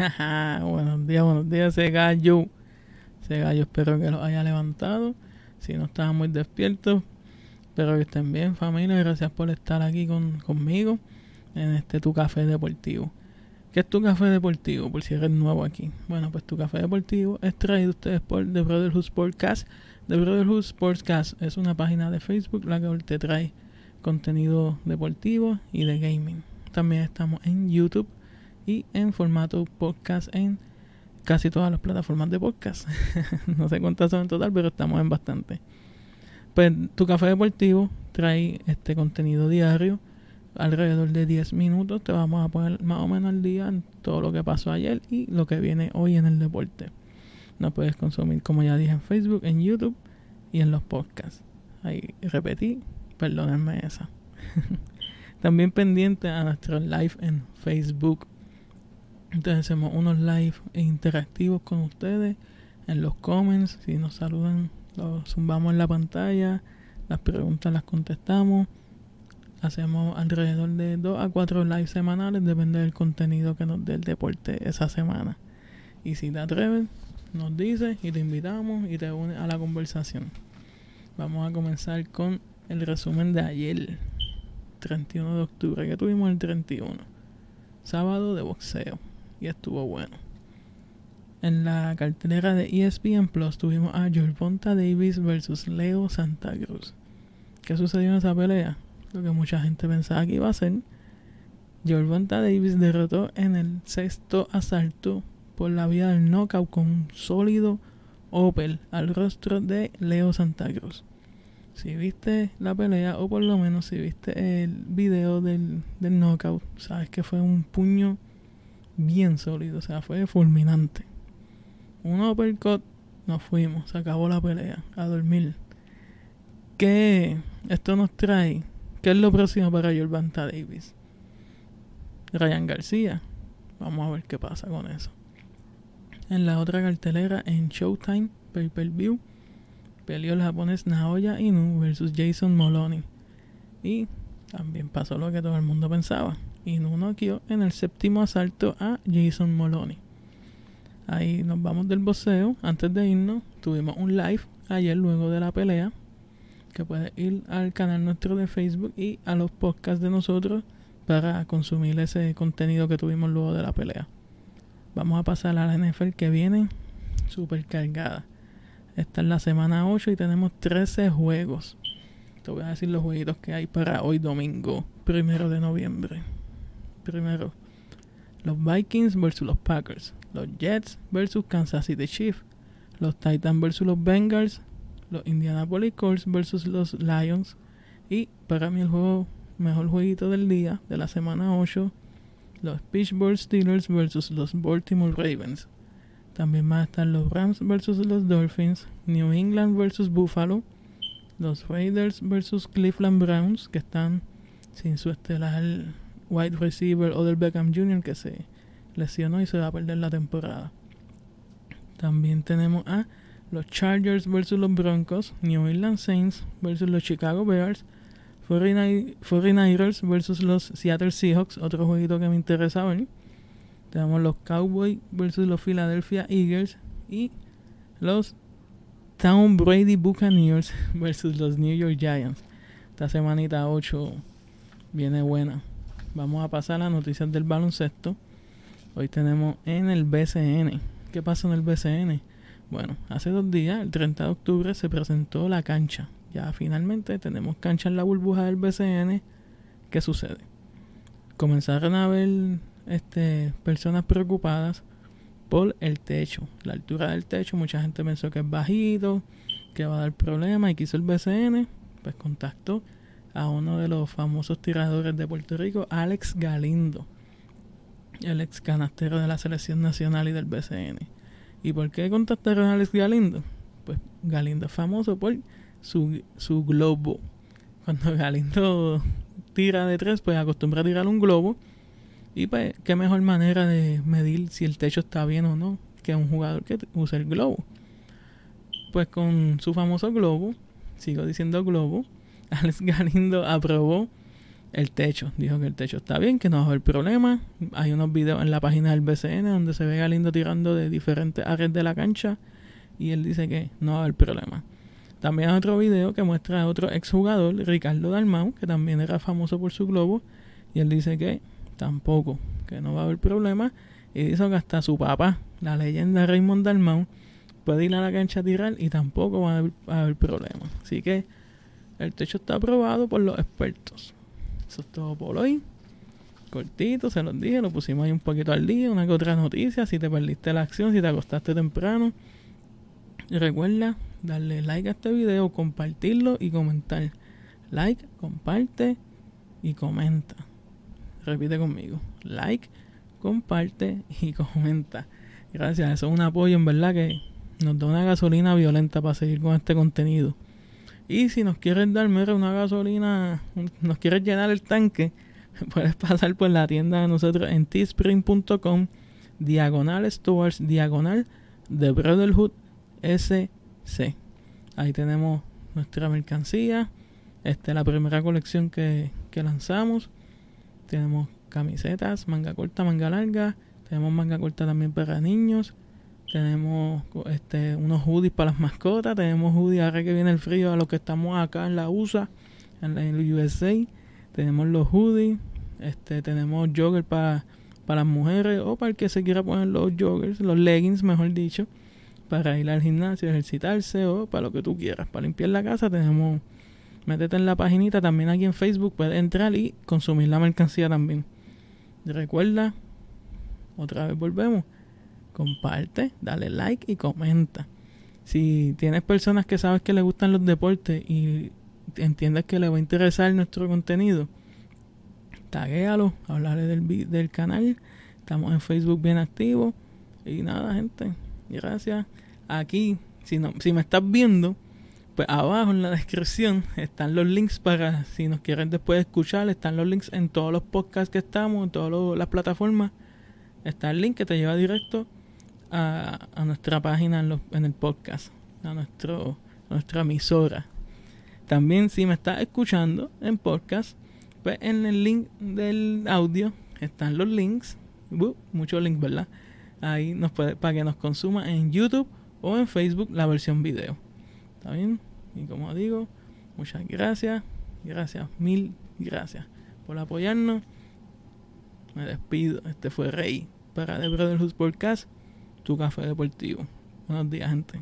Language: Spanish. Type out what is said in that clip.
buenos días, buenos días, ese gallo. Ese gallo espero que los haya levantado. Si no estaban muy despiertos, espero que estén bien, familia. Gracias por estar aquí con, conmigo en este Tu Café Deportivo. ¿Qué es Tu Café Deportivo? Por si eres nuevo aquí. Bueno, pues Tu Café Deportivo es traído ustedes por The Brotherhood Sportcast. The Brotherhood Sportscast es una página de Facebook la que te trae contenido deportivo y de gaming. También estamos en YouTube y en formato podcast en casi todas las plataformas de podcast. no sé cuántas son en total, pero estamos en bastante. Pues tu café deportivo trae este contenido diario, alrededor de 10 minutos. Te vamos a poner más o menos al día en todo lo que pasó ayer y lo que viene hoy en el deporte. No puedes consumir, como ya dije, en Facebook, en YouTube y en los podcasts. Ahí repetí, perdónenme esa. También pendiente a nuestro live en Facebook. Entonces hacemos unos live interactivos con ustedes en los comments. Si nos saludan, los zumbamos en la pantalla. Las preguntas las contestamos. Hacemos alrededor de 2 a 4 live semanales, depende del contenido que nos dé el deporte esa semana. Y si te atreves, nos dices y te invitamos y te unes a la conversación. Vamos a comenzar con el resumen de ayer. 31 de octubre, que tuvimos el 31. Sábado de boxeo. Y estuvo bueno. En la cartelera de ESPN Plus tuvimos a Ponta Davis versus Leo Santa Cruz. ¿Qué sucedió en esa pelea? Lo que mucha gente pensaba que iba a ser. Ponta Davis derrotó en el sexto asalto por la vía del knockout con un sólido Opel al rostro de Leo Santa Cruz si viste la pelea o por lo menos si viste el video del, del knockout, sabes que fue un puño bien sólido, o sea, fue fulminante. Un uppercut, nos fuimos, se acabó la pelea, a dormir. ¿Qué esto nos trae? ¿Qué es lo próximo para Yorvanta Davis? Ryan García. Vamos a ver qué pasa con eso. En la otra cartelera, en Showtime, Pay Per View, peleó el japonés Naoya Inu versus Jason Moloney. Y también pasó lo que todo el mundo pensaba. Inu noqueó en el séptimo asalto a Jason Moloney. Ahí nos vamos del boxeo. Antes de irnos, tuvimos un live ayer luego de la pelea. Que puedes ir al canal nuestro de Facebook y a los podcasts de nosotros para consumir ese contenido que tuvimos luego de la pelea. Vamos a pasar a la NFL que viene super cargada. Esta es la semana 8 y tenemos 13 juegos. Te voy a decir los jueguitos que hay para hoy domingo, primero de noviembre. Primero, los Vikings versus los Packers. Los Jets versus Kansas City Chiefs. Los Titans versus los Bengals. Los Indianapolis Colts versus los Lions. Y para mí el juego, mejor jueguito del día, de la semana 8. Los Pittsburgh Steelers versus los Baltimore Ravens. También van a los Rams versus los Dolphins, New England versus Buffalo, los Raiders versus Cleveland Browns, que están sin su estelar wide receiver o del Beckham Jr. que se lesionó y se va a perder la temporada. También tenemos a los Chargers versus los Broncos, New England Saints versus los Chicago Bears, 49ers versus los Seattle Seahawks, otro jueguito que me interesa. Tenemos los Cowboys versus los Philadelphia Eagles y los Town Brady Buccaneers versus los New York Giants. Esta semanita 8 viene buena. Vamos a pasar a las noticias del baloncesto. Hoy tenemos en el BCN. ¿Qué pasó en el BCN? Bueno, hace dos días, el 30 de octubre, se presentó la cancha. Ya finalmente tenemos cancha en la burbuja del BCN. ¿Qué sucede? Comenzaron a ver este, personas preocupadas por el techo. La altura del techo, mucha gente pensó que es bajito, que va a dar problemas y quiso el BCN, pues contactó a uno de los famosos tiradores de Puerto Rico, Alex Galindo, el ex canastero de la selección nacional y del BCN. ¿Y por qué contactaron a Alex Galindo? Pues Galindo es famoso por su, su globo. Cuando Galindo tira de tres, pues acostumbra a tirar un globo y pues, qué mejor manera de medir si el techo está bien o no que un jugador que use el globo. Pues con su famoso globo, sigo diciendo globo, Alex Galindo aprobó el techo. Dijo que el techo está bien, que no va a haber problema. Hay unos videos en la página del BCN donde se ve a Lindo tirando de diferentes áreas de la cancha. Y él dice que no va a haber problema. También hay otro video que muestra a otro exjugador, Ricardo Dalmau, que también era famoso por su globo. Y él dice que tampoco, que no va a haber problema. Y dice que hasta su papá, la leyenda Raymond Dalmau, puede ir a la cancha a tirar y tampoco va a haber, va a haber problema. Así que el techo está aprobado por los expertos. Eso es todo por hoy. Cortito, se los dije, lo pusimos ahí un poquito al día, una que otra noticia, si te perdiste la acción, si te acostaste temprano. Y recuerda darle like a este video, compartirlo y comentar. Like, comparte y comenta. Repite conmigo. Like, comparte y comenta. Gracias, eso es un apoyo en verdad que nos da una gasolina violenta para seguir con este contenido. Y si nos quieres dar, una gasolina, nos quieres llenar el tanque, puedes pasar por la tienda de nosotros en teespring.com, diagonal stores, diagonal de Brotherhood SC. Ahí tenemos nuestra mercancía. Esta es la primera colección que, que lanzamos. Tenemos camisetas, manga corta, manga larga. Tenemos manga corta también para niños. Tenemos este, unos hoodies para las mascotas. Tenemos hoodies ahora que viene el frío a los que estamos acá en la USA, en, la, el USA. Tenemos los hoodies. Este, tenemos joggers para, para las mujeres o para el que se quiera poner los joggers, los leggings, mejor dicho, para ir al gimnasio, ejercitarse o para lo que tú quieras. Para limpiar la casa tenemos, métete en la paginita, también aquí en Facebook puedes entrar y consumir la mercancía también. Recuerda, otra vez volvemos comparte, dale like y comenta. Si tienes personas que sabes que les gustan los deportes y entiendes que les va a interesar nuestro contenido, taguéalo, hablarle del, del canal. Estamos en Facebook bien activos. Y nada, gente. Gracias. Aquí, si, no, si me estás viendo, pues abajo en la descripción están los links para si nos quieren después escuchar. Están los links en todos los podcasts que estamos, en todas las plataformas. Está el link que te lleva directo a, nuestra página en, el podcast, a, nuestro, nuestra emisora. También si me estás escuchando en podcast, pues en el link del audio están los links, uh, muchos links, ¿verdad? Ahí nos puede, para que nos consuma en YouTube o en Facebook la versión video. ¿Está bien? Y como digo, muchas gracias, gracias, mil gracias por apoyarnos. Me despido. Este fue Rey para The Brotherhood Podcast tu café deportivo. Buenos días, gente.